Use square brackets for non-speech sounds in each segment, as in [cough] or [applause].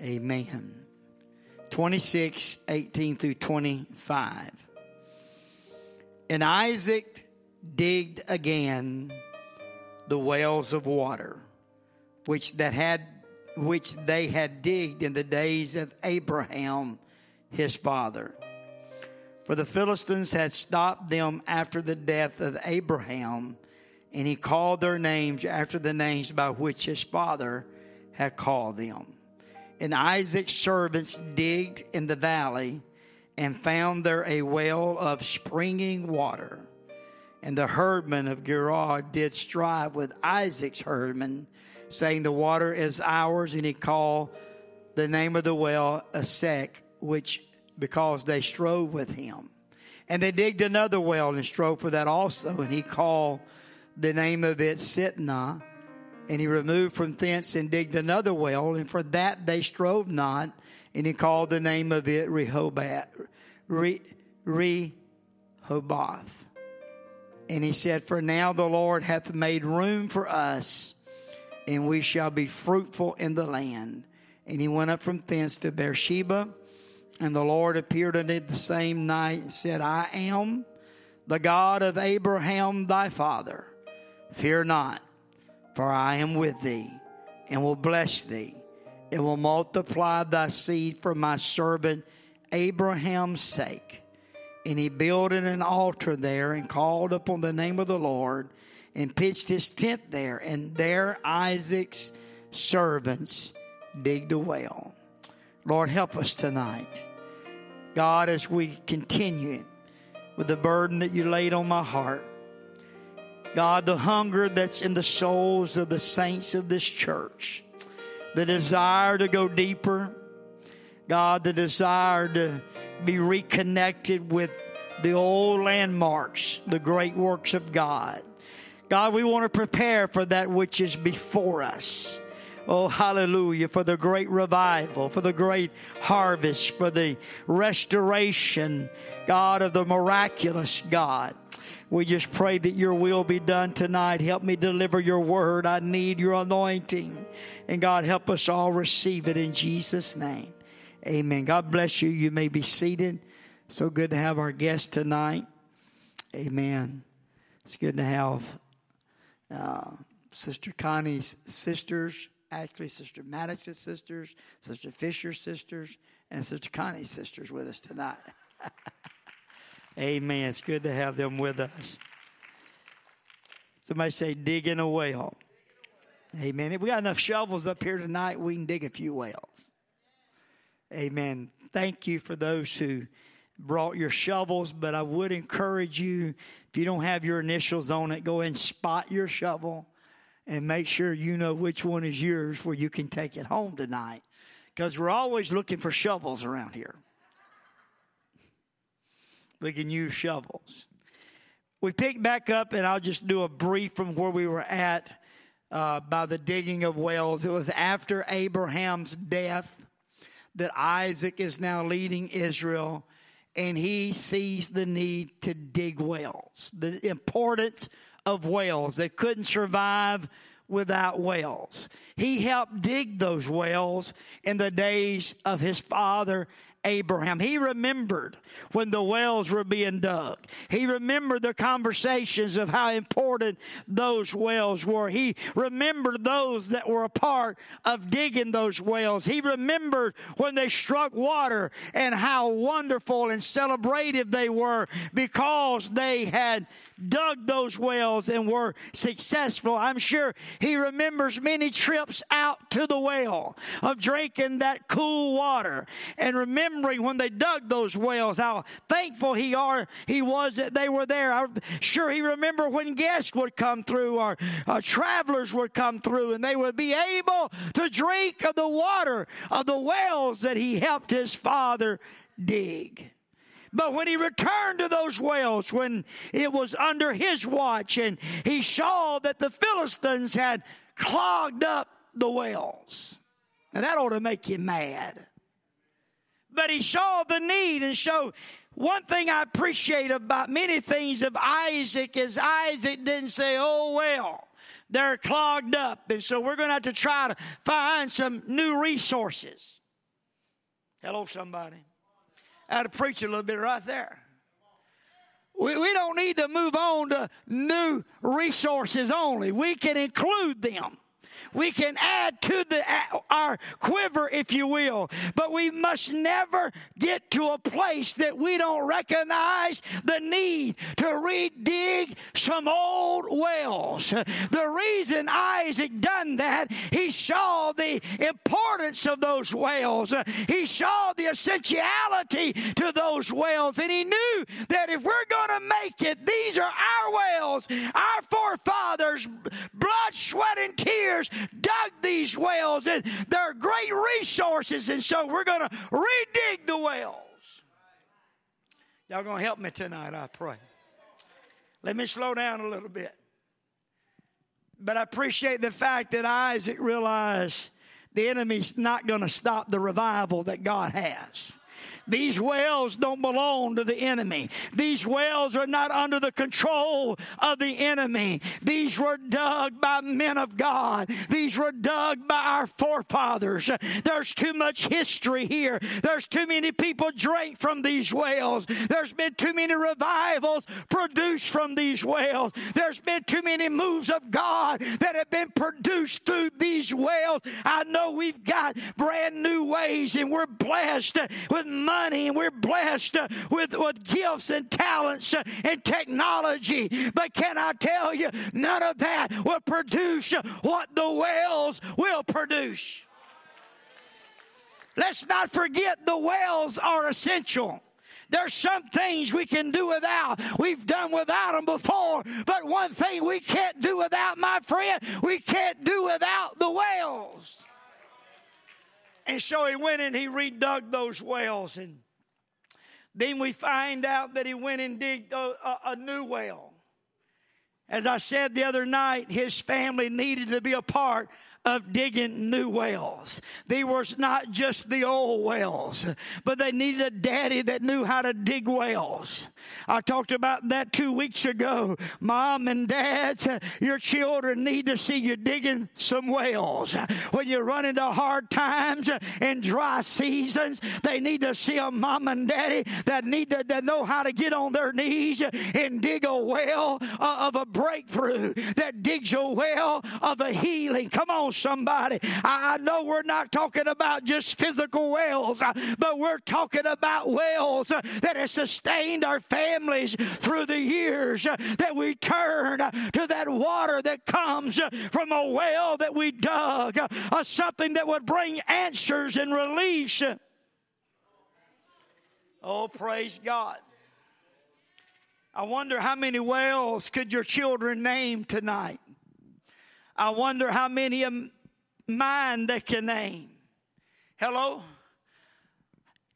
Amen. 26, 18 through 25. And Isaac digged again the wells of water, which that had which they had digged in the days of Abraham his father. For the Philistines had stopped them after the death of Abraham, and he called their names after the names by which his father had called them. And Isaac's servants digged in the valley and found there a well of springing water. And the herdmen of Gerar did strive with Isaac's herdmen, saying, The water is ours. And he called the name of the well Esek, which because they strove with him. And they digged another well and strove for that also. And he called the name of it Sitnah. And he removed from thence and digged another well. And for that they strove not. And he called the name of it Rehoboth. Re, Rehoboth. And he said, For now the Lord hath made room for us, and we shall be fruitful in the land. And he went up from thence to Beersheba. And the Lord appeared unto him the same night and said, I am the God of Abraham thy father. Fear not, for I am with thee, and will bless thee, and will multiply thy seed for my servant Abraham's sake. And he builded an altar there and called upon the name of the Lord and pitched his tent there. And there Isaac's servants digged a well. Lord, help us tonight. God, as we continue with the burden that you laid on my heart, God, the hunger that's in the souls of the saints of this church, the desire to go deeper, God, the desire to be reconnected with the old landmarks, the great works of God. God, we want to prepare for that which is before us. Oh, hallelujah, for the great revival, for the great harvest, for the restoration, God, of the miraculous God. We just pray that your will be done tonight. Help me deliver your word. I need your anointing. And God, help us all receive it in Jesus' name. Amen. God bless you. You may be seated. So good to have our guest tonight. Amen. It's good to have uh, Sister Connie's sisters, actually Sister Maddox's sisters, Sister Fisher's sisters, and Sister Connie's sisters with us tonight. [laughs] Amen. It's good to have them with us. Somebody say, digging a well. Amen. If we got enough shovels up here tonight, we can dig a few wells. Amen. Thank you for those who brought your shovels, but I would encourage you, if you don't have your initials on it, go and spot your shovel and make sure you know which one is yours where you can take it home tonight. Because we're always looking for shovels around here. We can use shovels. We pick back up, and I'll just do a brief from where we were at uh, by the digging of wells. It was after Abraham's death that Isaac is now leading Israel, and he sees the need to dig wells, the importance of wells. They couldn't survive without wells. He helped dig those wells in the days of his father Abraham. He remembered when the wells were being dug. He remembered the conversations of how important those wells were. He remembered those that were a part of digging those wells. He remembered when they struck water and how wonderful and celebrative they were because they had dug those wells and were successful. I'm sure he remembers many trips out to the well of drinking that cool water and remembering when they dug those wells how thankful he are he was that they were there. I'm sure he remember when guests would come through or uh, travelers would come through and they would be able to drink of the water of the wells that he helped his father dig. But when he returned to those wells, when it was under his watch, and he saw that the Philistines had clogged up the wells. Now that ought to make you mad. But he saw the need and so one thing I appreciate about many things of Isaac is Isaac didn't say, oh well, they're clogged up and so we're going to have to try to find some new resources. Hello, somebody. I had to preach a little bit right there. We, we don't need to move on to new resources only. We can include them. We can add to the, our quiver, if you will, but we must never get to a place that we don't recognize the need to redig some old wells. The reason Isaac done that, he saw the importance of those wells. He saw the essentiality to those wells, and he knew that if we're going to make it, these are our wells. Our forefathers, blood, sweat, and tears dug these wells, and they're great resources, and so we're going to redig the wells. Y'all going to help me tonight, I pray. Let me slow down a little bit. But I appreciate the fact that Isaac realized the enemy's not going to stop the revival that God has. These wells don't belong to the enemy. These wells are not under the control of the enemy. These were dug by men of God. These were dug by our forefathers. There's too much history here. There's too many people drank from these wells. There's been too many revivals produced from these wells. There's been too many moves of God that have been produced through these wells. I know we've got brand new ways and we're blessed with money money and we're blessed uh, with, with gifts and talents uh, and technology. But can I tell you, none of that will produce what the wells will produce. Let's not forget the wells are essential. There's some things we can do without. We've done without them before. But one thing we can't do without, my friend, we can't do without the wells. And so he went and he redug those wells. And then we find out that he went and digged a, a, a new well. As I said the other night, his family needed to be a part of digging new wells. They were not just the old wells, but they needed a daddy that knew how to dig wells. I talked about that two weeks ago. Mom and dads, your children need to see you digging some wells. When you run into hard times and dry seasons, they need to see a mom and daddy that need to that know how to get on their knees and dig a well uh, of a breakthrough, that digs a well of a healing. Come on, somebody. I know we're not talking about just physical wells, uh, but we're talking about wells uh, that have sustained our families through the years, uh, that we turn to that water that comes from a well that we dug, a something that would bring answers and release. Oh, praise God. I wonder how many wells could your children name tonight? I wonder how many of mind they can name. Hello?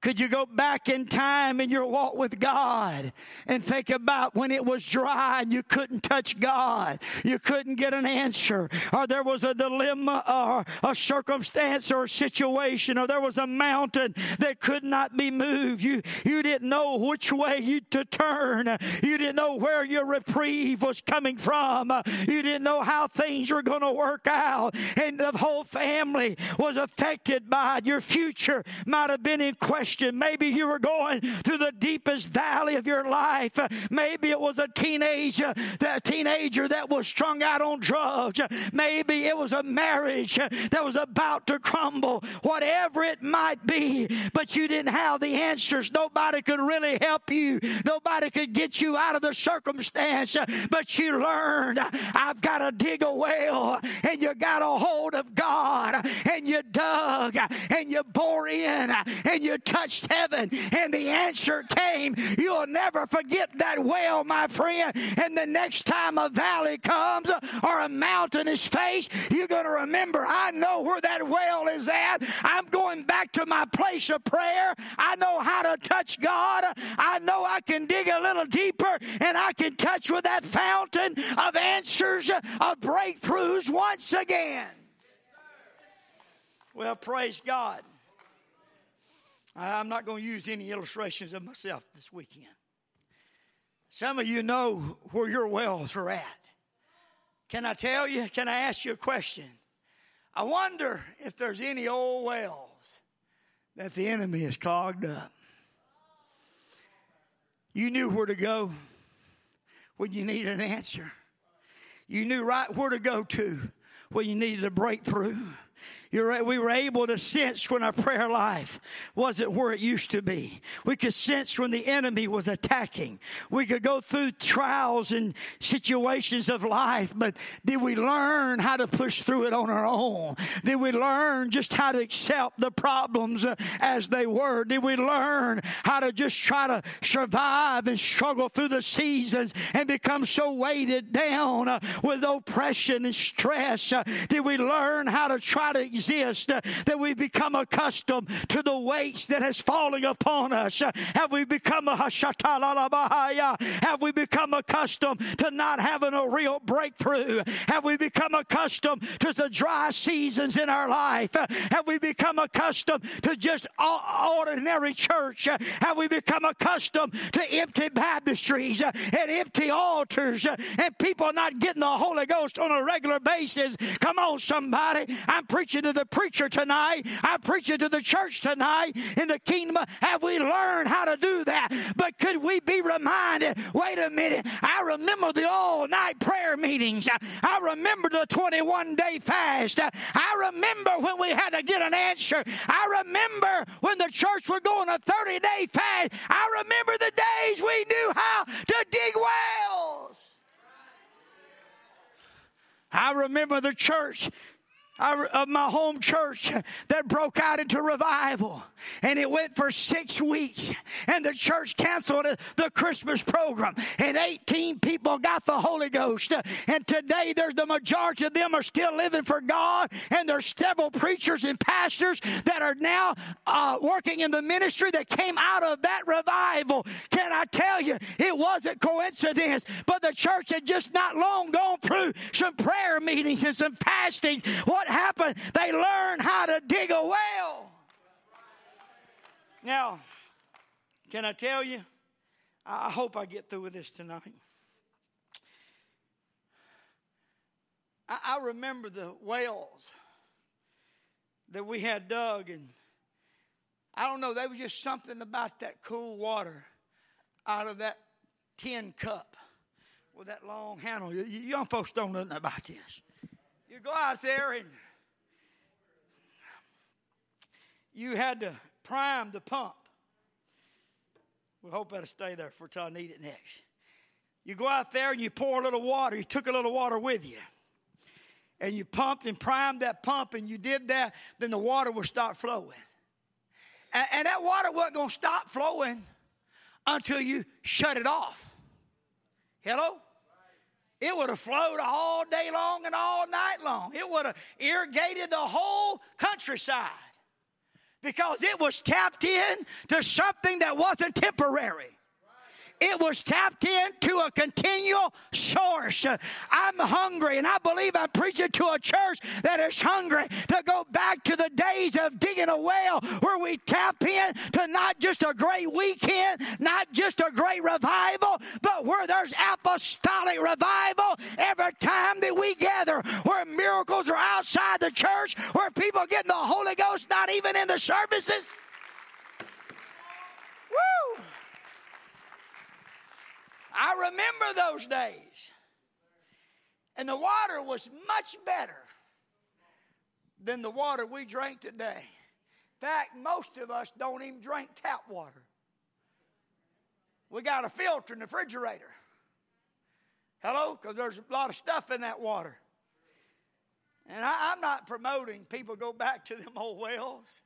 Could you go back in time in your walk with God and think about when it was dry and you couldn't touch God? You couldn't get an answer, or there was a dilemma or a circumstance or a situation, or there was a mountain that could not be moved. You, you didn't know which way you to turn. You didn't know where your reprieve was coming from. You didn't know how things were going to work out. And the whole family was affected by it. Your future might have been in question question. Maybe you were going through the deepest valley of your life. Maybe it was a teenager, that teenager that was strung out on drugs. Maybe it was a marriage that was about to crumble. Whatever it might be, but you didn't have the answers. Nobody could really help you. Nobody could get you out of the circumstance. But you learned, I've got to dig a well, and you got a hold of God, and you dug, and you bore in, and you touched touched heaven and the answer came. You'll never forget that well, my friend. And the next time a valley comes or a mountain is faced, you're going to remember, I know where that well is at. I'm going back to my place of prayer. I know how to touch God. I know I can dig a little deeper and I can touch with that fountain of answers, of breakthroughs once again. Well, praise God. I'm not going to use any illustrations of myself this weekend. Some of you know where your wells are at. Can I tell you? Can I ask you a question? I wonder if there's any old wells that the enemy has clogged up. You knew where to go when you needed an answer. You knew right where to go to when you needed a breakthrough. You're, we were able to sense when our prayer life wasn't where it used to be. We could sense when the enemy was attacking. We could go through trials and situations of life, but did we learn how to push through it on our own? Did we learn just how to accept the problems uh, as they were? Did we learn how to just try to survive and struggle through the seasons and become so weighted down uh, with oppression and stress? Uh, did we learn how to try to exist, uh, that we've become accustomed to the weights that has fallen upon us? Have we become a have we become accustomed to not having a real breakthrough? Have we become accustomed to the dry seasons in our life? Have we become accustomed to just ordinary church? Have we become accustomed to empty baptistries and empty altars and people not getting the Holy Ghost on a regular basis? Come on, somebody. I'm preaching to the preacher tonight. I'm preaching to the church tonight in the kingdom. Have we learned how to do that? But could we be reminded? Wait a minute. I remember the all night prayer meetings. I remember the 21 day fast. I remember when we had to get an answer. I remember when the church was going a 30 day fast. I remember the days we knew how to dig wells. I remember the church of my home church that broke out into revival. And it went for six weeks. And the church canceled the Christmas program. And 18 people got the Holy Ghost. And today there's the majority of them are still living for God. And there's several preachers and pastors that are now uh, working in the ministry that came out of that revival. Can I tell you, it wasn't coincidence, but the church had just not long gone through some prayer meetings and some fastings. What happened? They learned how to dig a well. Now, can I tell you? I hope I get through with this tonight. I, remember the wells that we had dug, and I don't know, there was just something about that cool water out of that tin cup with that long handle. You, young folks don't know nothing about this. You go out there and you had to prime the pump. We hope that'll stay there for till I need it next. You go out there and you pour a little water. You took a little water with you. And you pumped and primed that pump and you did that, then the water will start flowing. And, and that water wasn't going to stop flowing until you shut it off. Hello? It would have flowed all day long and all night long. It would have irrigated the whole countryside because it was tapped in to something that wasn't temporary. It was tapped into a continual source. I'm hungry, and I believe I'm preaching to a church that is hungry to go back to the days of digging a well where we tap in to not just a great weekend, not just a great revival, but where there's apostolic revival every time that we gather, where miracles are outside the church, where people getting the Holy Ghost not even in the services. Woo! I remember those days. And the water was much better than the water we drink today. In fact, most of us don't even drink tap water. We got a filter in the refrigerator. Hello? Because there's a lot of stuff in that water. And I, am not promoting people go back to them old wells.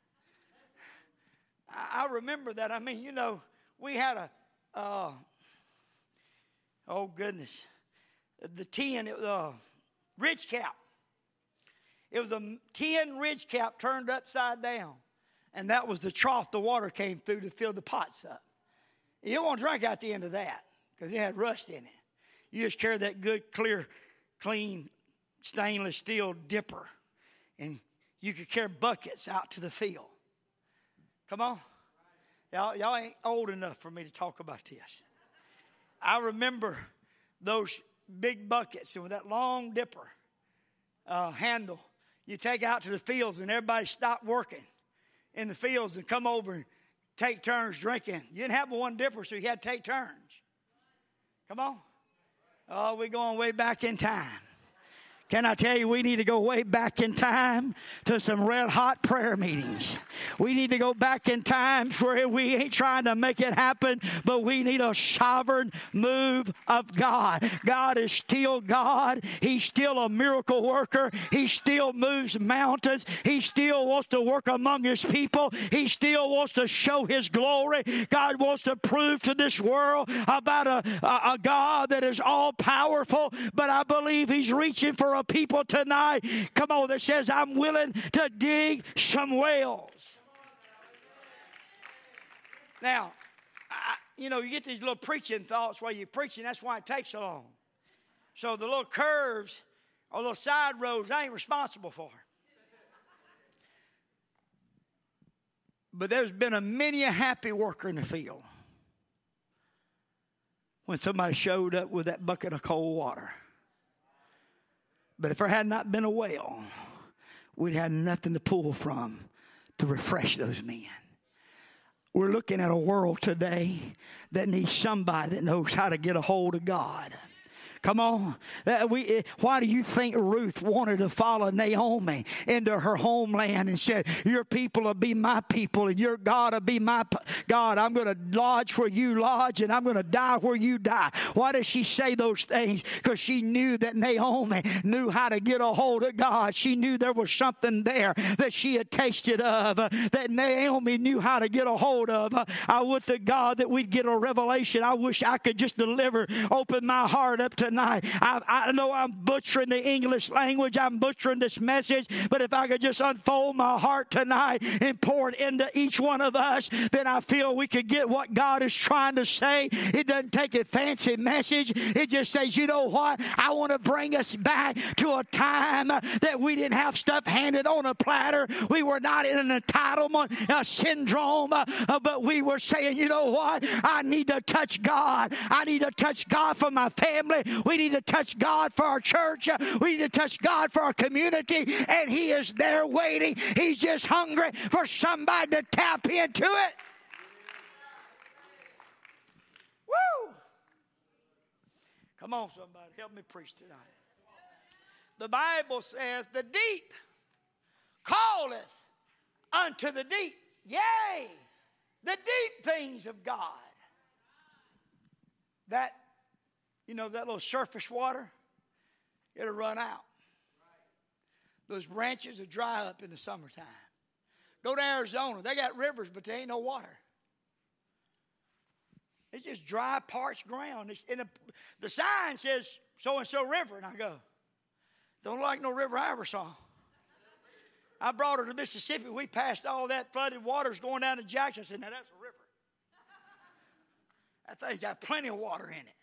I, I remember that. I mean, you know, we had a, uh, Oh, goodness. The tin, it was a ridge cap. It was a tin ridge cap turned upside down. And that was the trough the water came through to fill the pots up. You don't drink out the end of that because it had rust in it. You just carry that good, clear, clean stainless steel dipper. And you could carry buckets out to the field. Come on. Y'all, y'all ain't old enough for me to talk about this. I remember those big buckets and with that long dipper uh, handle you take out to the fields and everybody stopped working in the fields and come over and take turns drinking. You didn't have one dipper, so you had to take turns. Come on. Oh, we're going way back in time. Can I tell you, we need to go way back in time to some red hot prayer meetings. We need to go back in times where we ain't trying to make it happen, but we need a sovereign move of God. God is still God. He's still a miracle worker. He still moves mountains. He still wants to work among his people. He still wants to show his glory. God wants to prove to this world about a, a, a God that is all powerful, but I believe he's reaching for a people tonight, come on, that says, I'm willing to dig some wells. Now, I, you know, you get these little preaching thoughts while you're preaching. That's why it takes so long. So the little curves or little side roads, I ain't responsible for. But there's been a many a happy worker in the field when somebody showed up with that bucket of cold water. But if there had not been a well, we'd had nothing to pull from to refresh those men. We're looking at a world today that needs somebody that knows how to get a hold of God. Come on. Uh, we, uh, why do you think Ruth wanted to follow Naomi into her homeland and said, Your people will be my people and your God will be my God? I'm going to lodge where you lodge and I'm going to die where you die. Why does she say those things? Because she knew that Naomi knew how to get a hold of God. She knew there was something there that she had tasted of, uh, that Naomi knew how to get a hold of. Uh, I would to God that we'd get a revelation. I wish I could just deliver, open my heart up to tonight. I, I know I'm butchering the English language, I'm butchering this message, but if I could just unfold my heart tonight and pour it into each one of us, then I feel we could get what God is trying to say. It doesn't take a fancy message, it just says, you know what? I want to bring us back to a time that we didn't have stuff handed on a platter. We were not in an entitlement a syndrome, uh, but we were saying, you know what? I need to touch God. I need to touch God for my family. We need to touch God for our church. We need to touch God for our community. And He is there waiting. He's just hungry for somebody to tap into it. Woo! Come on, somebody. Help me preach tonight. The Bible says, The deep calleth unto the deep. Yea, the deep things of God. That you know, that little surface water, it'll run out. Those branches will dry up in the summertime. Go to Arizona, they got rivers, but there ain't no water. It's just dry, parched ground. It's in a, the sign says so and so river, and I go, don't like no river I ever saw. I brought her to Mississippi. We passed all that flooded waters going down to Jackson. I said, now that's a river. That thing's got plenty of water in it.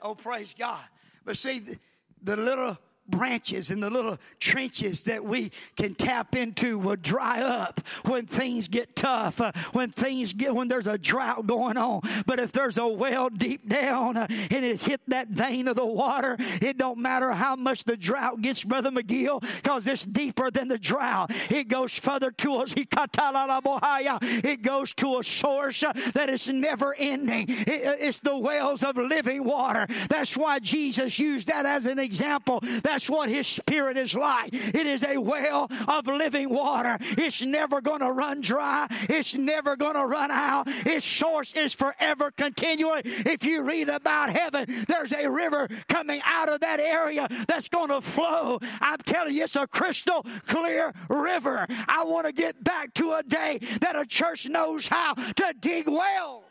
Oh, praise God. But see, the, the little branches and the little trenches that we can tap into will dry up when things get tough, uh, when things get, when there's a drought going on. But if there's a well deep down uh, and it's hit that vein of the water, it don't matter how much the drought gets, Brother McGill, because it's deeper than the drought. It goes further to us. It goes to a source uh, that is never ending. Uh, it's the wells of living water. That's why Jesus used that as an example. That that's what His Spirit is like. It is a well of living water. It's never going to run dry, it's never going to run out. Its source is forever continuing. If you read about heaven, there's a river coming out of that area that's going to flow. I'm telling you, it's a crystal clear river. I want to get back to a day that a church knows how to dig wells.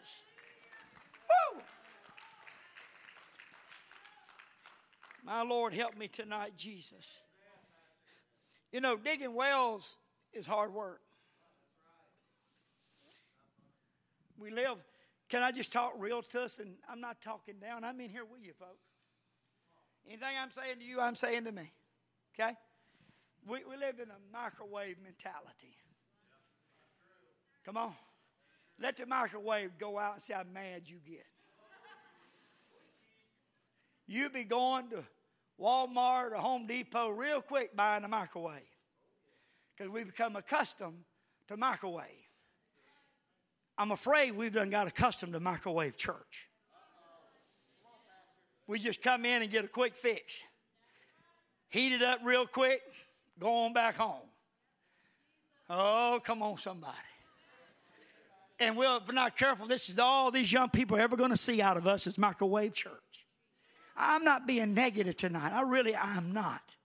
Woo! My Lord, help me tonight, Jesus. You know, digging wells is hard work. We live, can I just talk real to us? And I'm not talking down, I'm in here with you, folks. Anything I'm saying to you, I'm saying to me. Okay? We, we live in a microwave mentality. Come on. Let the microwave go out and see how mad you get. You be going to Walmart or Home Depot real quick buying a microwave because we become accustomed to microwave. I'm afraid we've done got accustomed to microwave church. We just come in and get a quick fix. Heat it up real quick, go on back home. Oh, come on, somebody. And we'll, if we're not careful, this is all these young people are ever going to see out of us is microwave church. I'm not being negative tonight. I really, I'm not.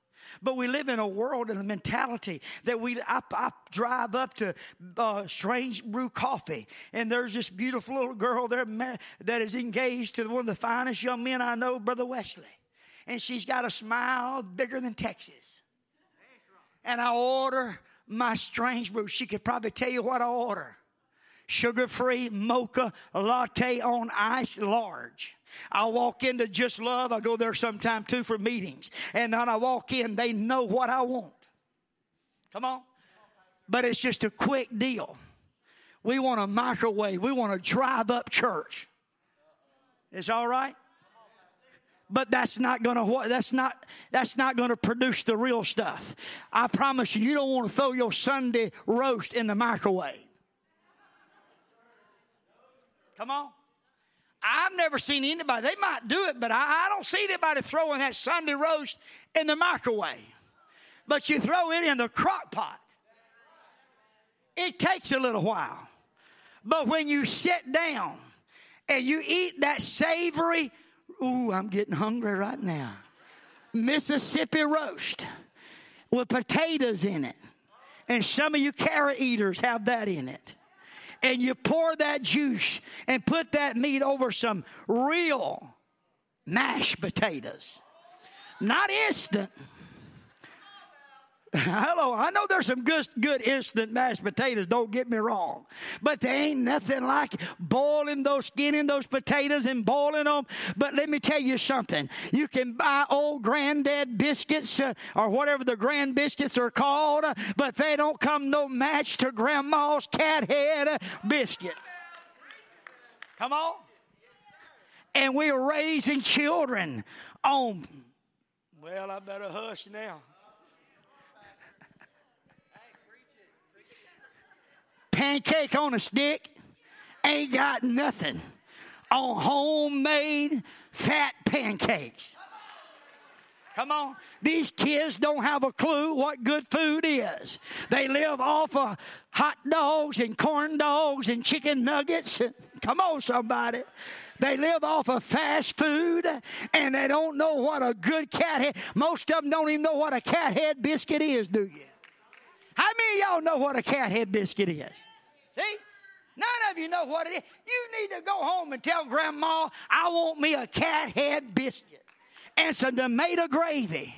But we live in a world and a mentality that we, I, I drive up to uh, Strange Brew Coffee, and there's this beautiful little girl there that is engaged to one of the finest young men I know, Brother Wesley. And she's got a smile bigger than Texas. And I order my Strange Brew. She could probably tell you what I order sugar free mocha latte on ice large. I walk into Just Love. I go there sometime too for meetings. And then I walk in, they know what I want. Come on. But it's just a quick deal. We want a microwave. We want to drive up church. It's all right? but that's not to that's not that's not to produce the real stuff. I promise you, you don't want to throw your Sunday roast in the microwave. Come on. I've never seen anybody, they might do it, but I, I don't see anybody throwing that Sunday roast in the microwave. But you throw it in the crock pot. It takes a little while. But when you sit down and you eat that savory, ooh, I'm getting hungry right now. Mississippi roast with potatoes in it. And some of you carrot eaters have that in it and you pour that juice and put that meat over some real mashed potatoes. Not instant. Hello, I know there's some good, good instant mashed potatoes, don't get me wrong. But there ain't nothing like boiling those, skinning those potatoes and boiling them. But let me tell you something. You can buy old granddad biscuits uh, or whatever the grand biscuits are called, uh, but they don't come no match to grandma's cat head uh, biscuits. Come on. And we're raising children on, well, I better hush now. Pancake on a stick ain't got nothing on homemade fat pancakes. Come on. These kids don't have a clue what good food is. They live off of hot dogs and corn dogs and chicken nuggets. [laughs] Come on, somebody. They live off of fast food and they don't know what a good cat head. Most of them don't even know what a cat head biscuit is, do you? How many of y'all know what a cat head biscuit is? See? None of you know what it is. You need to go home and tell Grandma, I want me a cat head biscuit and some tomato gravy.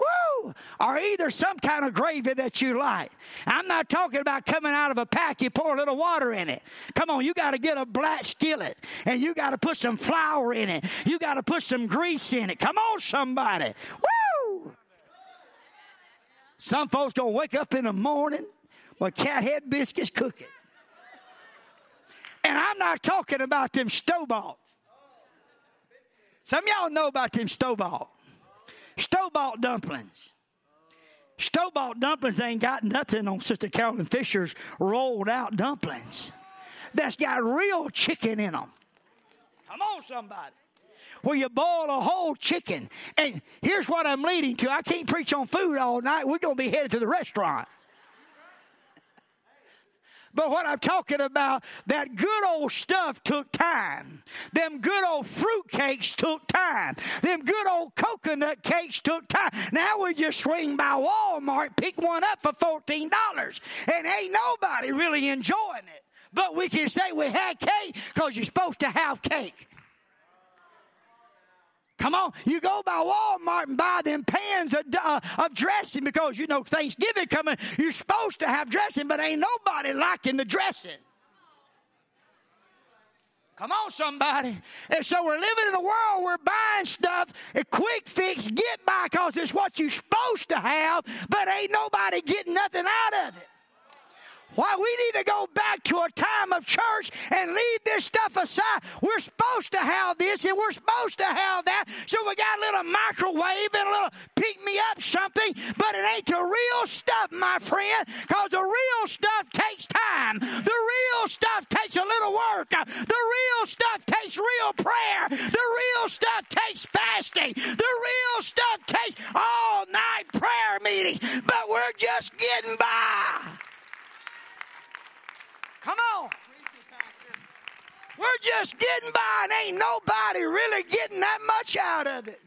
Woo! Or either some kind of gravy that you like. I'm not talking about coming out of a pack, you pour a little water in it. Come on, you got to get a black skillet and you got to put some flour in it. You got to put some grease in it. Come on, somebody. Woo! Some folks gonna wake up in the morning with cat head biscuits cooking. And I'm not talking about them store. Some y'all know about them store bought. Dumplings. Store dumplings ain't got nothing on Sister Carolyn Fisher's rolled out dumplings. That's got real chicken in them. Come on, somebody. Where you boil a whole chicken. And here's what I'm leading to. I can't preach on food all night. We're going to be headed to the restaurant. But what I'm talking about, that good old stuff took time. Them good old fruit cakes took time. Them good old coconut cakes took time. Now we just swing by Walmart, pick one up for $14, and ain't nobody really enjoying it. But we can say we had cake because you're supposed to have cake. Come on, you go by Walmart and buy them pans of, uh, of dressing because you know Thanksgiving coming. You're supposed to have dressing, but ain't nobody liking the dressing. Come on, somebody. And so we're living in a world where buying stuff, a quick fix, get by because it's what you're supposed to have, but ain't nobody getting nothing out of it. Why we need to go back to a time of church and leave this stuff aside. We're supposed to have this and we're supposed to have that. So we got a little microwave and a little pick me up something, but it ain't the real stuff, my friend, because the real stuff takes time. The real stuff takes a little work. The real stuff takes real prayer. The real stuff takes fasting. The real stuff takes all night prayer meetings, but we're just getting by. Come on. We're just getting by, and ain't nobody really getting that much out of it.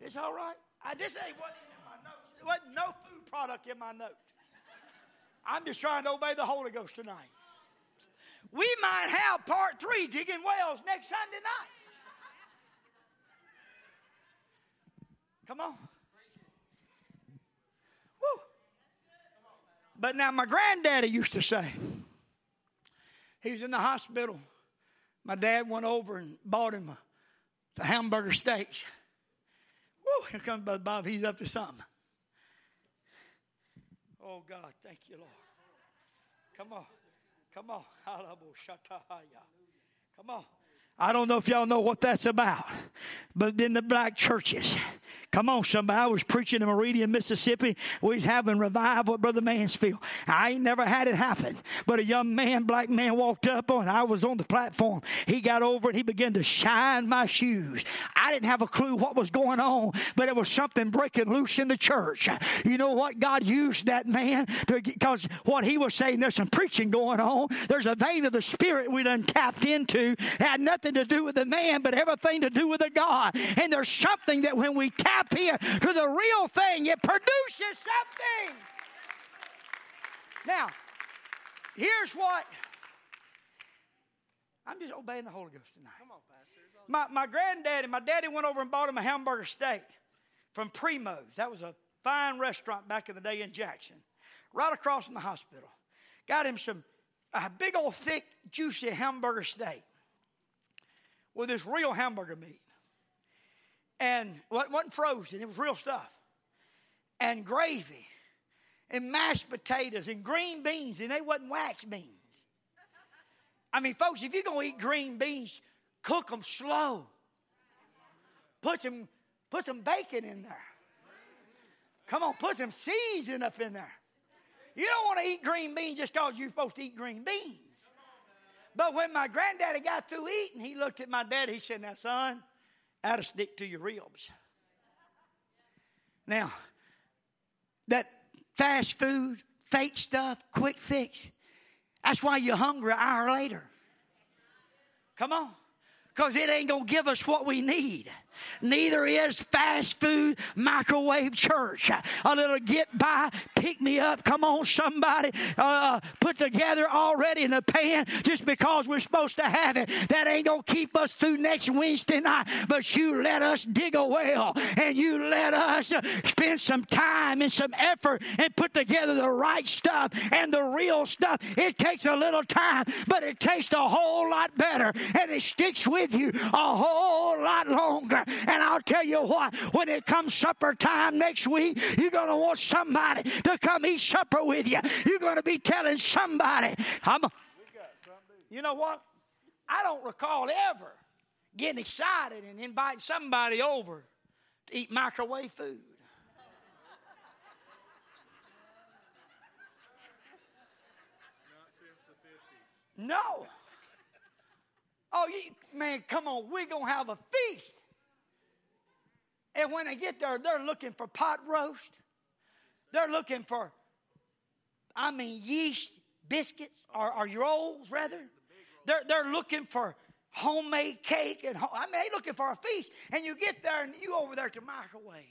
It's all right. I just ain't wasn't in my notes. There wasn't no food product in my note. I'm just trying to obey the Holy Ghost tonight. We might have part three digging wells next Sunday night. Come on. Woo. But now my granddaddy used to say, he was in the hospital. My dad went over and bought him a hamburger steaks. Woo, here comes Brother Bob. He's up to something. Oh, God, thank you, Lord. Come on. Come on. Come on. I don't know if y'all know what that's about, but in the black churches, come on, somebody. I was preaching in Meridian, Mississippi. We was having revival at Brother Mansfield. I ain't never had it happen, but a young man, black man, walked up on. I was on the platform. He got over and he began to shine my shoes. I didn't have a clue what was going on, but it was something breaking loose in the church. You know what? God used that man to because what he was saying. There's some preaching going on. There's a vein of the Spirit we done tapped into. It had nothing to do with the man, but everything to do with the God. And there's something that when we tap to the real thing, it produces something. Now, here's what I'm just obeying the Holy Ghost tonight. Come on, Pastor. My, my granddaddy, my daddy went over and bought him a hamburger steak from Primo's. That was a fine restaurant back in the day in Jackson, right across from the hospital. Got him some a big old thick, juicy hamburger steak with this real hamburger meat. And it wasn't frozen, it was real stuff. And gravy and mashed potatoes and green beans, and they wasn't wax beans. I mean, folks, if you're to eat green beans, cook them slow. Put some, put some bacon in there. Come on, put some seasoning up in there. You don't want to eat green beans just because you're supposed to eat green beans. But when my granddaddy got through eating, he looked at my dad. He said, Now, son, that'll stick to your ribs. Now, that fast food, fake stuff, quick fix, that's why you're hungry an hour later. Come on. Because it ain't going to give us what we need. Neither is fast food microwave church. A little get by, pick me up. Come on, somebody. Uh, put together already in a pan just because we're supposed to have it. That ain't going to keep us through next Wednesday night. But you let us dig a well and you let us spend some time and some effort and put together the right stuff and the real stuff. It takes a little time, but it tastes a whole lot better and it sticks with you a whole lot longer. And I'll tell you what, when it comes supper time next week, you're going to want somebody to come eat supper with you. You're going to be telling somebody, I'm you know what? I don't recall ever getting excited and inviting somebody over to eat microwave food. No. Oh, you, man, come on. We're going to have a feast. And when they get there, they're looking for pot roast. They're looking for, I mean, yeast biscuits or, or rolls, rather. They're, they're looking for homemade cake. and I mean, they're looking for a feast. And you get there and you over there to microwave.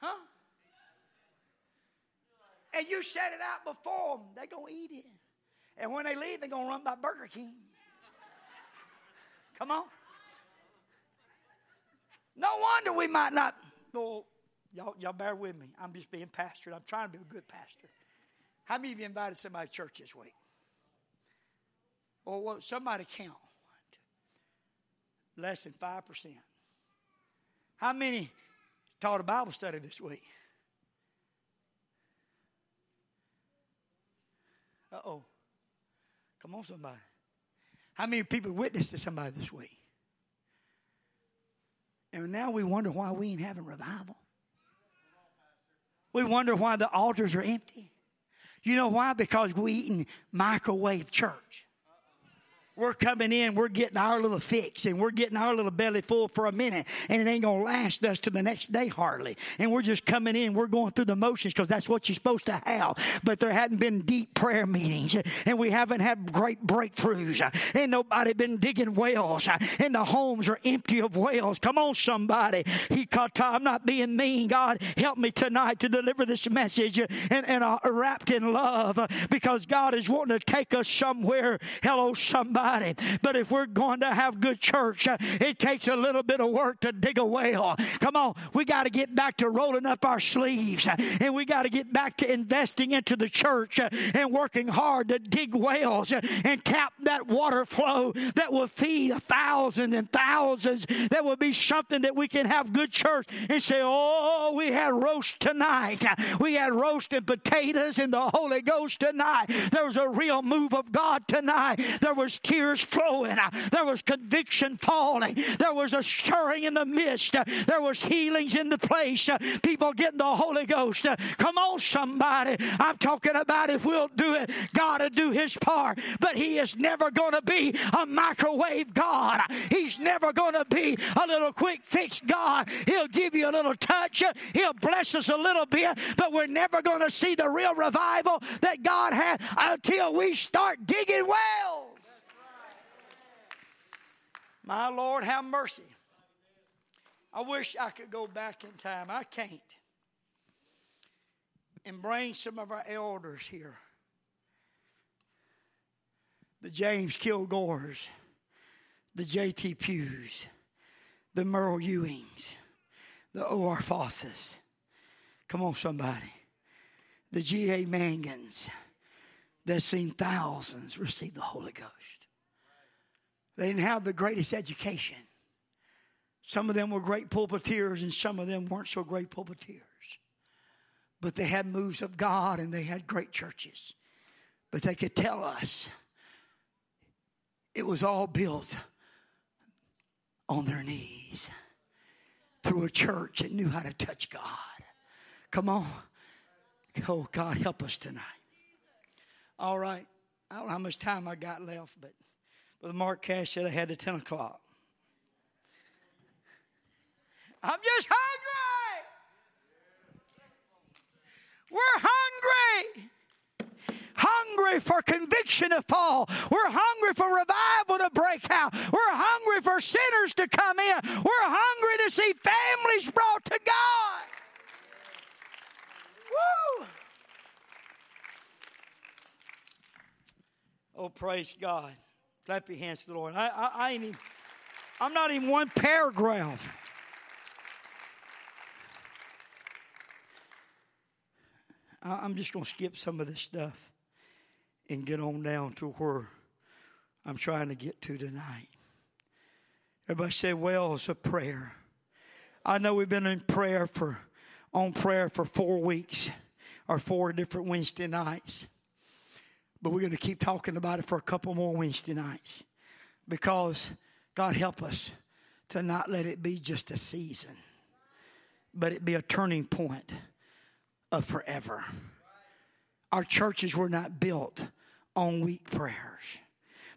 Huh? And you set it out before them. They're going to eat it. And when they leave, they're going to run by Burger King. Come on. No wonder we might not. Well, y'all, y'all bear with me. I'm just being pastor. I'm trying to be a good pastor. How many of you invited somebody to church this week? Or well, somebody count. Less than 5%. How many taught a Bible study this week? Uh oh. Come on, somebody. How many people witnessed to somebody this week? And now we wonder why we ain't having revival. We wonder why the altars are empty. You know why? Because we eating microwave church. We're coming in, we're getting our little fix, and we're getting our little belly full for a minute, and it ain't gonna last us to the next day hardly. And we're just coming in, we're going through the motions because that's what you're supposed to have. But there hadn't been deep prayer meetings, and we haven't had great breakthroughs, and nobody been digging wells, and the homes are empty of wells. Come on, somebody. He caught. I'm not being mean. God, help me tonight to deliver this message and, and uh, wrapped in love because God is wanting to take us somewhere. Hello, somebody But if we're going to have good church, uh, it takes a little bit of work to dig a well. Come on, we got to get back to rolling up our sleeves uh, and we got to get back to investing into the church uh, and working hard to dig wells and tap that water flow that will feed a thousand and thousands. That will be something that we can have good church and say, Oh, we had roast tonight. We had roast and potatoes in the Holy Ghost tonight. There was a real move of God tonight. There was tears flowing. There was conviction falling. There was a stirring in the midst. There was healings in the place. People getting the Holy Ghost. Come on, somebody. I'm talking about if we'll do it, God will do his part. But he is never going to be a microwave God. He's never going to be a little quick fix God. He'll give you a little touch. He'll bless us a little bit, but we're never going to see the real revival that God had until we start digging wells. My Lord, have mercy. I wish I could go back in time. I can't. And bring some of our elders here. The James Kilgores, the J.T. Pughs, the Merle Ewings, the O.R. Faussses. Come on, somebody. The G.A. Manguns that's seen thousands receive the Holy Ghost. They didn't have the greatest education. Some of them were great pulpiteers, and some of them weren't so great pulpiteers. But they had moves of God and they had great churches. But they could tell us it was all built on their knees through a church that knew how to touch God. Come on. Oh, God, help us tonight. All right. I don't know how much time I got left, but. Brother Mark Cash said I had to 10 o'clock. I'm just hungry. We're hungry. Hungry for conviction to fall. We're hungry for revival to break out. We're hungry for sinners to come in. We're hungry to see families brought to God. Woo! Oh, praise God. Clap your hands to the Lord. I, I, I ain't even, I'm not even one paragraph. I, I'm just going to skip some of this stuff and get on down to where I'm trying to get to tonight. Everybody say, well, it's a prayer. I know we've been in prayer for, on prayer for four weeks or four different Wednesday nights. But we're going to keep talking about it for a couple more Wednesday nights because God help us to not let it be just a season, but it be a turning point of forever. Our churches were not built on weak prayers,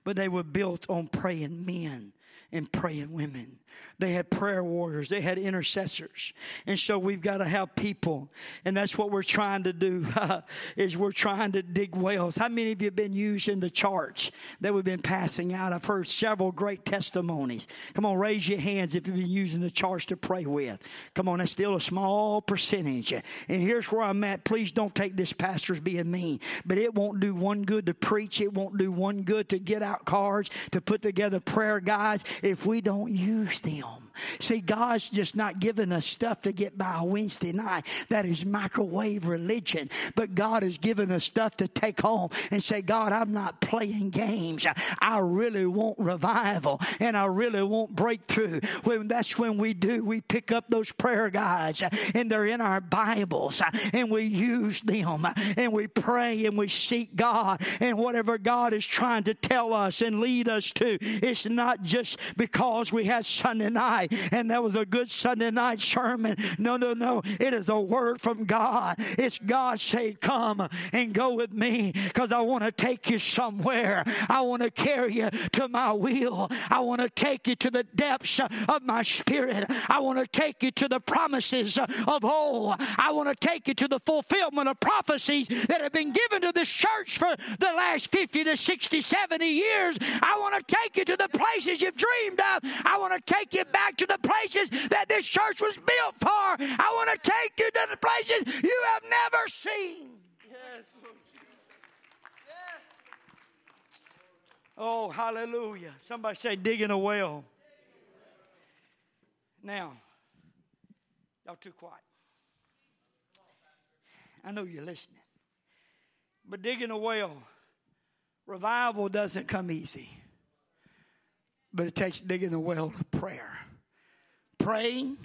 but they were built on praying men and praying women they had prayer warriors. They had intercessors. And so we've got to have people. And that's what we're trying to do [laughs] is we're trying to dig wells. How many of you have been using the charts that we've been passing out? I've heard several great testimonies. Come on, raise your hands if you've been using the charts to pray with. Come on, that's still a small percentage. And here's where I'm at. Please don't take this pastor's being mean, but it won't do one good to preach. It won't do one good to get out cards, to put together prayer guides if we don't use them. See, God's just not giving us stuff to get by Wednesday night. That is microwave religion. But God has given us stuff to take home and say, God, I'm not playing games. I really want revival and I really want breakthrough. When that's when we do, we pick up those prayer guides uh, and they're in our Bibles uh, and we use them uh, and we pray and we seek God and whatever God is trying to tell us and lead us to. It's not just because we had Sunday night and that was a good Sunday night sermon. No, no, no. It is a word from God. It's God saying, Come and go with me because I want to take you somewhere. I want to carry you to my will. I want to take you to the depths of my spirit. I want to take you to the promises of old. I want to take you to the fulfillment of prophecies that have been given to this church for the last 50 to 60, 70 years. I want to take you to the places you've dreamed of. I want to take you back to the places that this church was built for. I want to take you to the places you have never seen. Yes, Oh, hallelujah. Somebody say, digging a well. Now, y'all too quiet. I know you're listening. But digging a well, revival doesn't come easy. But it takes digging the well of prayer. Praying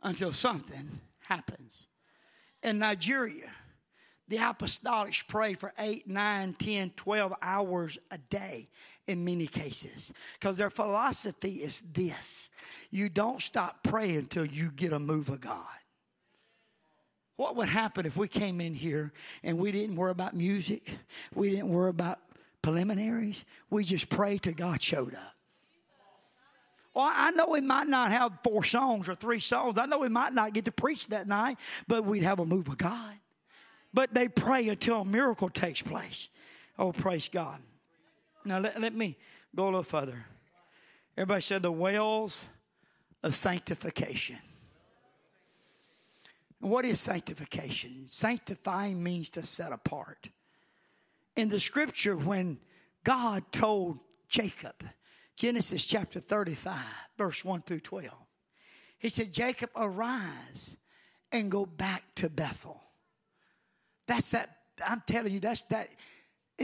until something happens. In Nigeria, the apostolics pray for 8, 9, 10, 12 hours a day in many cases. Because their philosophy is this you don't stop praying until you get a move of God. What would happen if we came in here and we didn't worry about music? We didn't worry about preliminaries. We just prayed till God showed up. Well, I know we might not have four songs or three songs. I know we might not get to preach that night, but we'd have a move of God. But they pray until a miracle takes place. Oh, praise God. Now, let, let me go a little further. Everybody said the wells of sanctification. What is sanctification? Sanctifying means to set apart. In the scripture, when God told Jacob, Genesis chapter 35, verse 1 through 12, he said, Jacob, arise and go back to Bethel. That's that, I'm telling you, that's that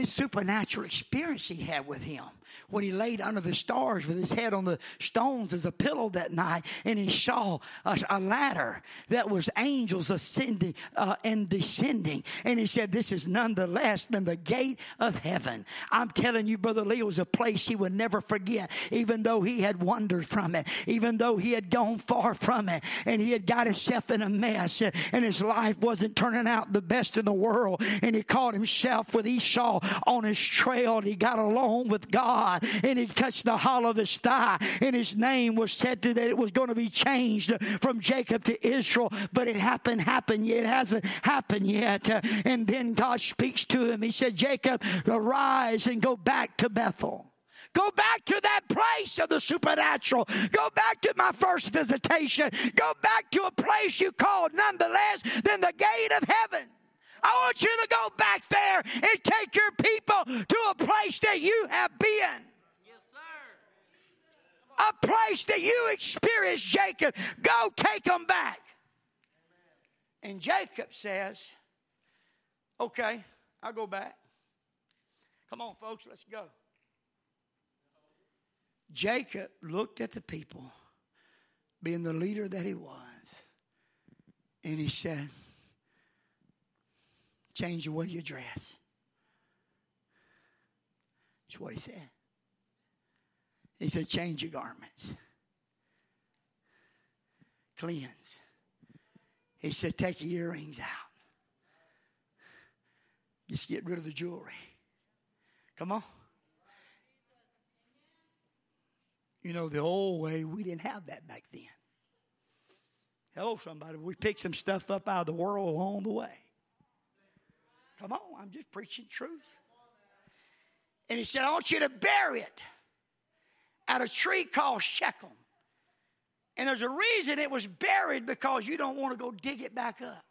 supernatural experience he had with him when he laid under the stars with his head on the stones as a pillow that night and he saw a, a ladder that was angels ascending uh, and descending. And he said this is none the less than the gate of heaven. I'm telling you brother lee was a place he would never forget even though he had wandered from it even though he had gone far from it and he had got himself in a mess and his life wasn't turning out the best in the world. And he caught himself with esau on his trail and he got along with God and he touched the hollow of his thigh and his name was said to that it was going to be changed from Jacob to Israel, but it happened, happened yet. It hasn't happened yet. And then God speaks to him. He said, Jacob, arise and go back to Bethel. Go back to that place of the supernatural. Go back to my first visitation. Go back to a place you called nonetheless than the gate of heaven. I want you to go back there and take your people to a place that you have been. A place that you experienced, Jacob. Go take them back. And Jacob says, Okay, I'll go back. Come on, folks, let's go. Jacob looked at the people, being the leader that he was, and he said, Change the way you dress. That's what he said. He said, Change your garments, cleanse. He said, Take your earrings out. Just get rid of the jewelry. Come on. You know, the old way, we didn't have that back then. Hello, somebody. We picked some stuff up out of the world along the way. Come on, I'm just preaching truth. And he said, I want you to bury it at a tree called Shechem. And there's a reason it was buried because you don't want to go dig it back up.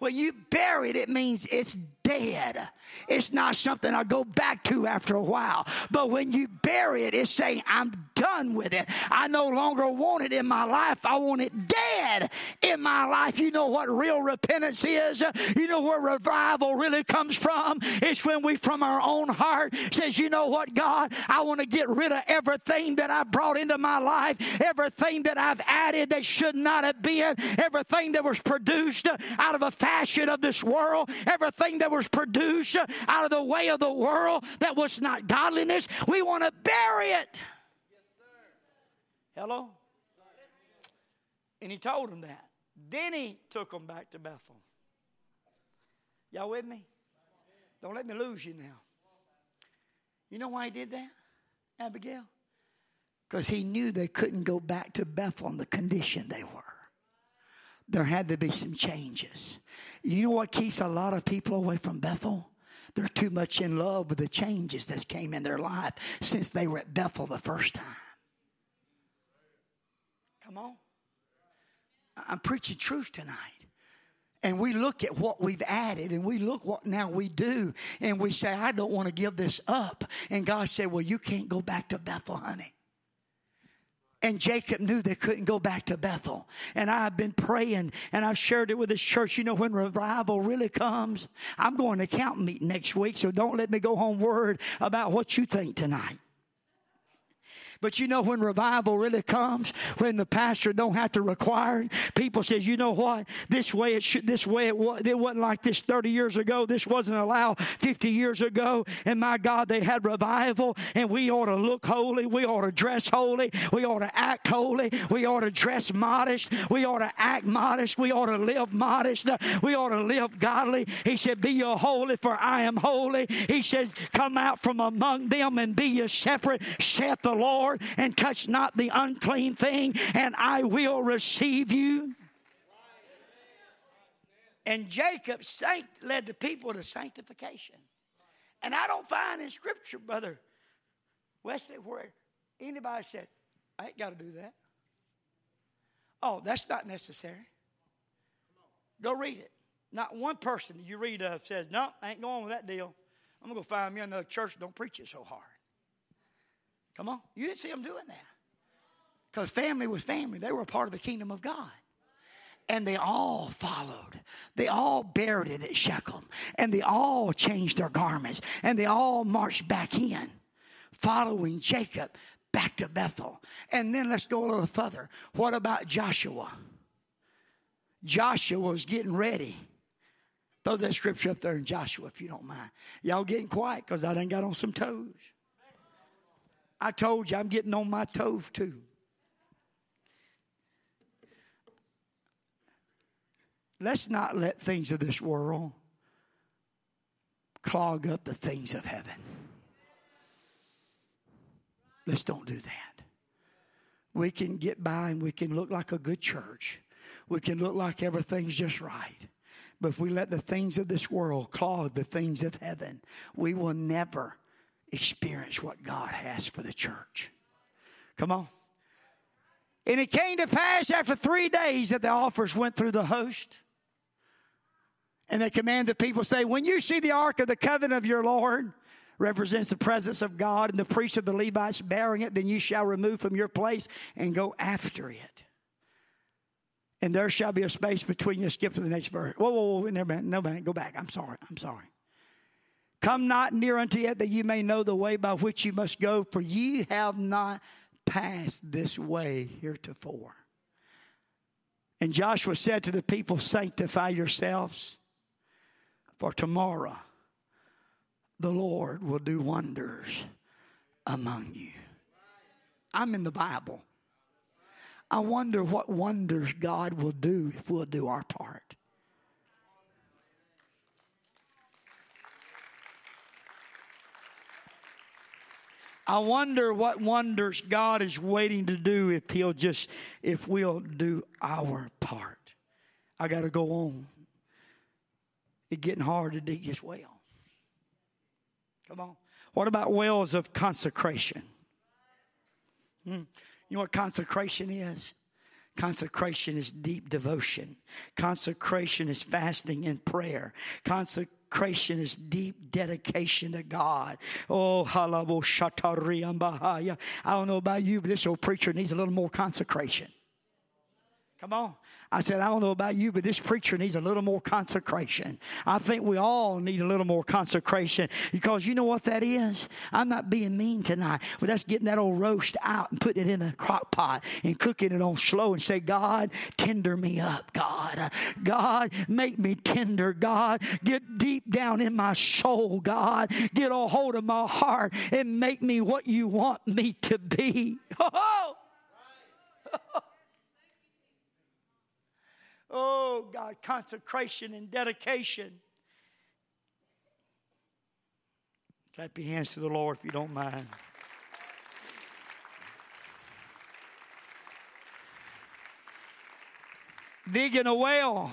When you bury it, it means it's dead. It's not something I go back to after a while. But when you bury it, it's saying, I'm done with it. I no longer want it in my life. I want it dead in my life. You know what real repentance is? You know where revival really comes from? It's when we, from our own heart, says, You know what, God? I want to get rid of everything that I brought into my life, everything that I've added that should not have been, everything that was produced out of a fashion of this world, everything that was produced out of the way of the world that was not godliness. We want to bury it. Hello? And he told them that. Then he took them back to Bethel. Y'all with me? Don't let me lose you now. You know why he did that, Abigail? Because he knew they couldn't go back to Bethel in the condition they were. There had to be some changes. You know what keeps a lot of people away from Bethel? They're too much in love with the changes that came in their life since they were at Bethel the first time. Come on. I'm preaching truth tonight. And we look at what we've added and we look what now we do and we say, I don't want to give this up. And God said, Well, you can't go back to Bethel, honey. And Jacob knew they couldn't go back to Bethel. And I've been praying and I've shared it with this church. You know, when revival really comes, I'm going to camp meeting next week, so don't let me go home word about what you think tonight. But you know when revival really comes, when the pastor don't have to require it, people says, you know what? This way it should, this way it was, it wasn't like this 30 years ago. This wasn't allowed 50 years ago. And my God, they had revival and we ought to look holy. We ought to dress holy. We ought to act holy. We ought to dress modest. We ought to act modest. We ought to live modest. We ought to live godly. He said, be ye holy for I am holy. He said, come out from among them and be ye separate, saith the Lord. Lord, and touch not the unclean thing, and I will receive you. And Jacob sanct, led the people to sanctification. And I don't find in Scripture, Brother Wesley, where anybody said, I ain't got to do that. Oh, that's not necessary. Go read it. Not one person you read of says, No, I ain't going with that deal. I'm going to go find me another church don't preach it so hard. Come on. You didn't see them doing that. Because family was family. They were a part of the kingdom of God. And they all followed. They all buried it at Shechem. And they all changed their garments. And they all marched back in, following Jacob back to Bethel. And then let's go a little further. What about Joshua? Joshua was getting ready. Throw that scripture up there in Joshua if you don't mind. Y'all getting quiet because I done got on some toes. I told you I'm getting on my toes too. Let's not let things of this world clog up the things of heaven. Let's don't do that. We can get by and we can look like a good church. We can look like everything's just right. But if we let the things of this world clog the things of heaven, we will never experience what God has for the church. Come on. And it came to pass after three days that the offers went through the host. And they commanded the people, say, When you see the ark of the covenant of your Lord, represents the presence of God, and the priests of the Levites bearing it, then you shall remove from your place and go after it. And there shall be a space between you. Skip to the next verse. Whoa, whoa, whoa, never mind. No, man, go back. I'm sorry. I'm sorry. Come not near unto it that ye may know the way by which ye must go, for ye have not passed this way heretofore. And Joshua said to the people, Sanctify yourselves, for tomorrow the Lord will do wonders among you. I'm in the Bible. I wonder what wonders God will do if we'll do our part. I wonder what wonders God is waiting to do if He'll just, if we'll do our part. I got to go on. It's getting hard to dig this well. Come on. What about wells of consecration? Hmm. You know what consecration is? Consecration is deep devotion. Consecration is fasting and prayer. Consecration consecration is deep dedication to God. Oh, halabo shatariambahaya. I don't know about you, but this old preacher needs a little more consecration. Come on. I said, I don't know about you, but this preacher needs a little more consecration. I think we all need a little more consecration because you know what that is? I'm not being mean tonight, but that's getting that old roast out and putting it in a crock pot and cooking it on slow and say, God, tender me up, God. God, make me tender, God. Get deep down in my soul, God. Get a hold of my heart and make me what you want me to be. [laughs] Oh! [laughs] Oh, God, consecration and dedication. Clap your hands to the Lord if you don't mind. Digging a well.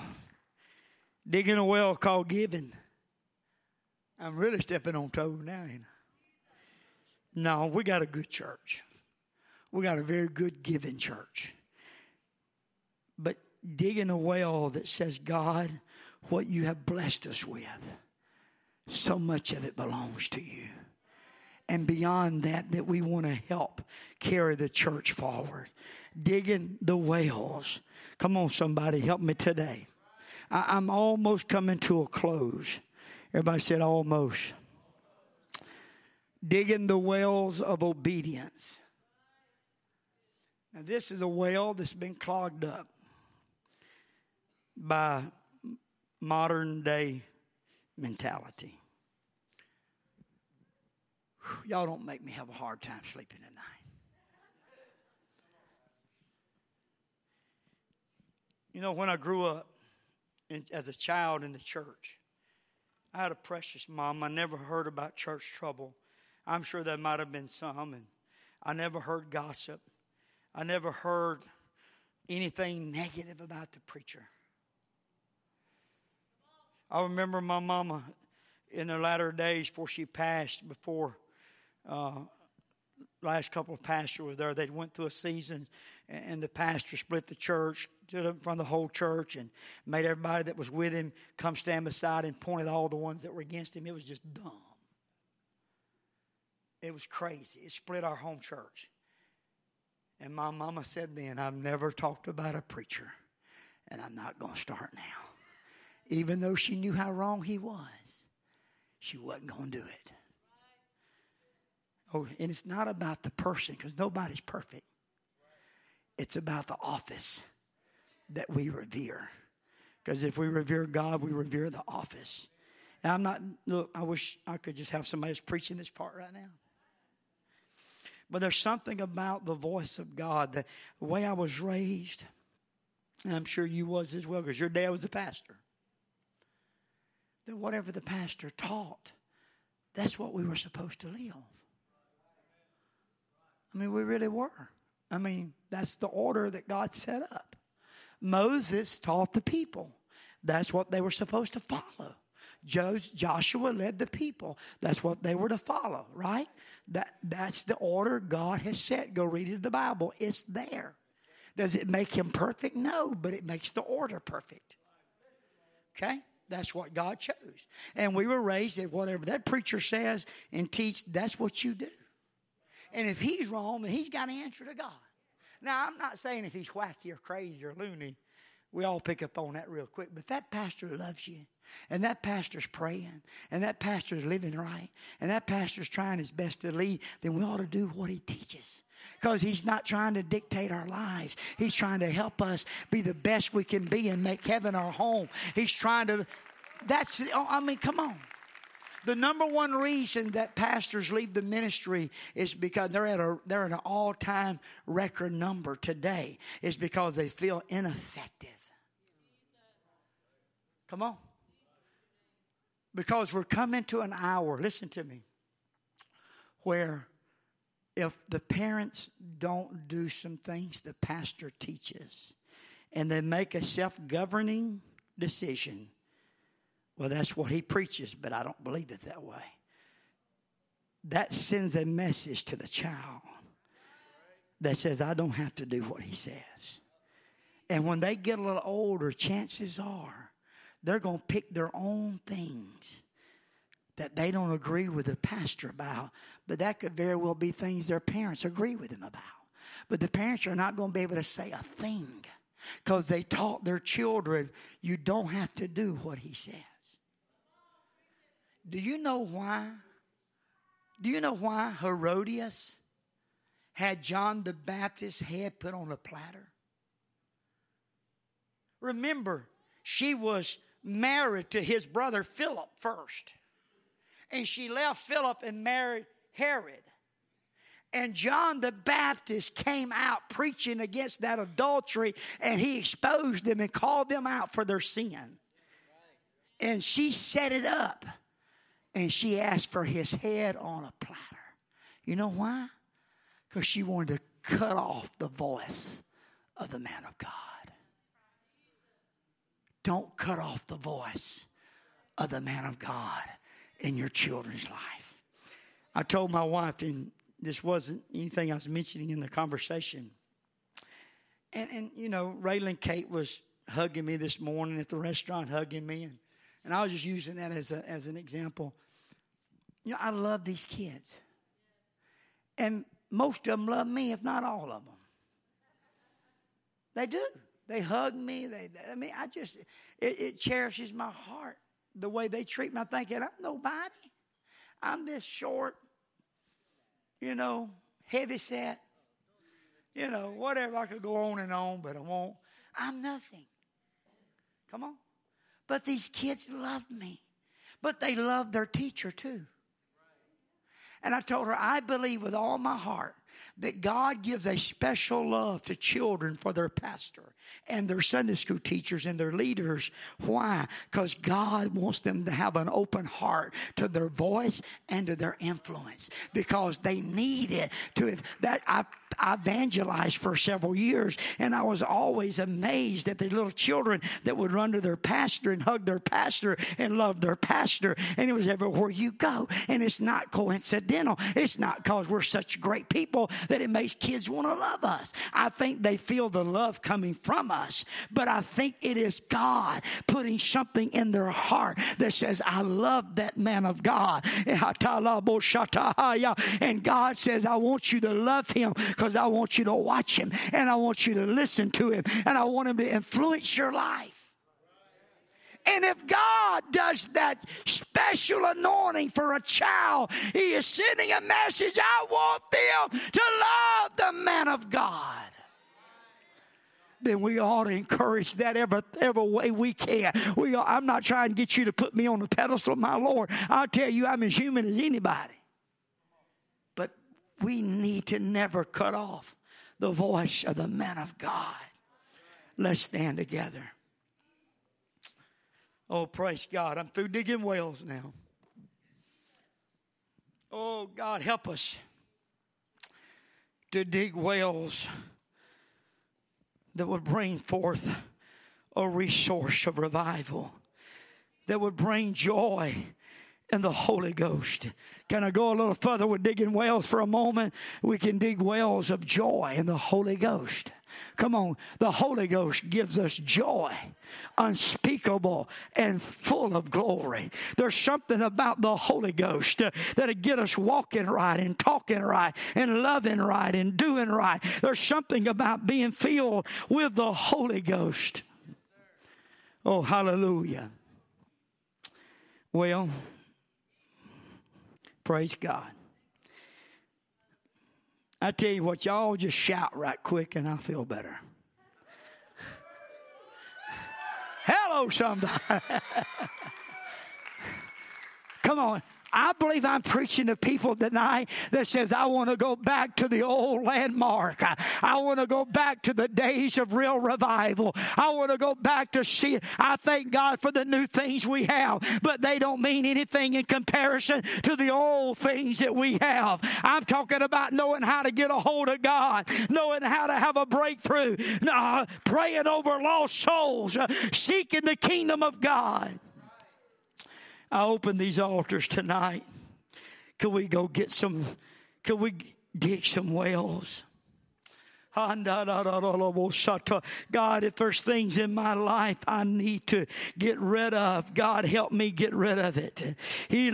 Digging a well called giving. I'm really stepping on toes now. You know? No, we got a good church. We got a very good giving church. But digging a well that says, God, what you have blessed us with, so much of it belongs to you. And beyond that, that we want to help carry the church forward. Digging the wells. Come on, somebody, help me today. I, I'm almost coming to a close. Everybody said almost. Digging the wells of obedience. Now, this is a well that's been clogged up by modern day mentality. Y'all don't make me have a hard time sleeping at night. You know, when I grew up in, as a child in the church, I had a precious mom. I never heard about church trouble. I'm sure there might have been some, and I never heard gossip. I never heard anything negative about the preacher. I remember my mama in the latter days before she passed, before uh, last couple of pastors were there, they went through a season and the pastor split the church from the whole church and made everybody that was with him come stand beside and pointed all the ones that were against him. It was just dumb. It was crazy. It split our home church. And my mama said then, I've never talked about a preacher, and I'm not going to start now even though she knew how wrong he was, she wasn't going to do it. Oh, and it's not about the person because nobody's perfect. It's about the office that we revere. Because if we revere God, we revere the office. And I'm not, look, I wish I could just have somebody that's preaching this part right now. But there's something about the voice of God, the way I was raised, and I'm sure you was as well, because your dad was a pastor that whatever the pastor taught, that's what we were supposed to live. I mean, we really were. I mean, that's the order that God set up. Moses taught the people. That's what they were supposed to follow. Joshua led the people. That's what they were to follow, right? That, that's the order God has set. Go read it in the Bible. It's there. Does it make him perfect? No, but it makes the order perfect. Okay? That's what God chose. And we were raised that whatever that preacher says and teach, that's what you do. And if he's wrong, then he's got to answer to God. Now, I'm not saying if he's wacky or crazy or loony, we all pick up on that real quick. But that pastor loves you, and that pastor's praying, and that pastor's living right, and that pastor's trying his best to lead, then we ought to do what he teaches. Because he's not trying to dictate our lives. He's trying to help us be the best we can be and make heaven our home. He's trying to, that's, oh, I mean, come on. The number one reason that pastors leave the ministry is because they're at a they're at an all time record number today. Is because they feel ineffective. Come on. Because we're coming to an hour, listen to me, where if the parents don't do some things the pastor teaches and they make a self governing decision, well, that's what he preaches, but I don't believe it that way. That sends a message to the child that says, I don't have to do what he says. And when they get a little older, chances are they're going to pick their own things that they don't agree with the pastor about, but that could very well be things their parents agree with them about. But the parents are not going to be able to say a thing because they taught their children, you don't have to do what he says. Do you know why? Do you know why Herodias had John the Baptist's head put on a platter? Remember, she was married to his brother Philip first. And she left Philip and married Herod. And John the Baptist came out preaching against that adultery and he exposed them and called them out for their sin. And she set it up and she asked for his head on a platter. You know why? Because she wanted to cut off the voice of the man of God. Don't cut off the voice of the man of God in your children's life. I told my wife, and this wasn't anything I was mentioning in the conversation. And, and you know, Raylan Kate was hugging me this morning at the restaurant, hugging me. And, and I was just using that as, a, as an example. You know, I love these kids. And most of them love me, if not all of them. They do. They hug me. They, I mean, I just, it, it cherishes my heart the way they treat me. I'm thinking, I'm nobody. I'm this short, you know, heavy set, you know, whatever. I could go on and on, but I won't. I'm nothing. Come on. But these kids love me, but they love their teacher too. And I told her, I believe with all my heart that God gives a special love to children for their pastor and their Sunday school teachers and their leaders. Why? Because God wants them to have an open heart to their voice and to their influence because they need it to that I I evangelized for several years, and I was always amazed at the little children that would run to their pastor and hug their pastor and love their pastor. And it was everywhere you go. And it's not coincidental. It's not because we're such great people that it makes kids want to love us. I think they feel the love coming from us, but I think it is God putting something in their heart that says, I love that man of God. [laughs] And God says, I want you to love him because I want you to watch him and I want you to listen to him and I want him to influence your life. And if God does that special anointing for a child, He is sending a message. I want them to love the man of God. Then we ought to encourage that every, every way we can. We I'm not trying to get you to put me on the pedestal, my Lord. I'll tell you, I'm as human as anybody But we need to never cut off the voice of the man of God. Let's stand together. Oh, praise God. I'm through digging wells now. Oh, God, help us to dig wells that would bring forth a resource of revival, that would bring joy and the Holy Ghost. Can I go a little further with digging wells for a moment? We can dig wells of joy in the Holy Ghost. Come on, the Holy Ghost gives us joy, unspeakable and full of glory. There's something about the Holy Ghost uh, that'll get us walking right and talking right and loving right and doing right. There's something about being filled with the Holy Ghost. Oh, hallelujah. Well, Praise God. I tell you what, y'all just shout right quick and I'll feel better. Hello, somebody. [laughs] Come on. I believe I'm preaching to people tonight that says, I want to go back to the old landmark. I, want to go back to the days of real revival. I want to go back to see. I thank God for the new things we have, but they don't mean anything in comparison to the old things that we have. I'm talking about knowing how to get a hold of God, knowing how to have a breakthrough, uh, praying over lost souls, uh, seeking the kingdom of God. I open these altars tonight. Could we go get some, could we dig some wells? God, if there's things in my life I need to get rid of, God, help me get rid of it. You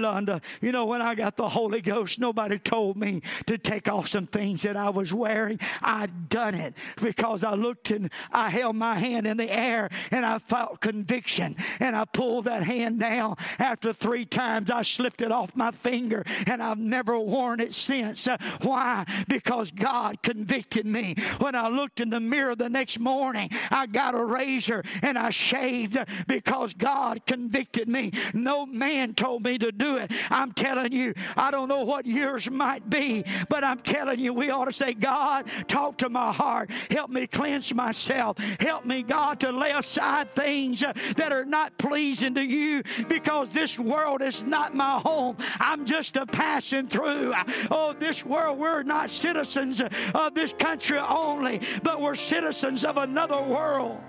know, when I got the Holy Ghost, nobody told me to take off some things that I was wearing. I'd done it because I looked and I held my hand in the air and I felt conviction and I pulled that hand down. After three times, I slipped it off my finger and I've never worn it since. Why? Because God convicted me when I looked in the mirror the next morning, I got a razor and I shaved because God convicted me. No man told me to do it. I'm telling you, I don't know what yours might be, but I'm telling you, we ought to say, God, talk to my heart. Help me cleanse myself. Help me, God, to lay aside things that are not pleasing to you because this world is not my home. I'm just a passing through. Oh, this world, we're not citizens of this country only, but we're citizens of another world.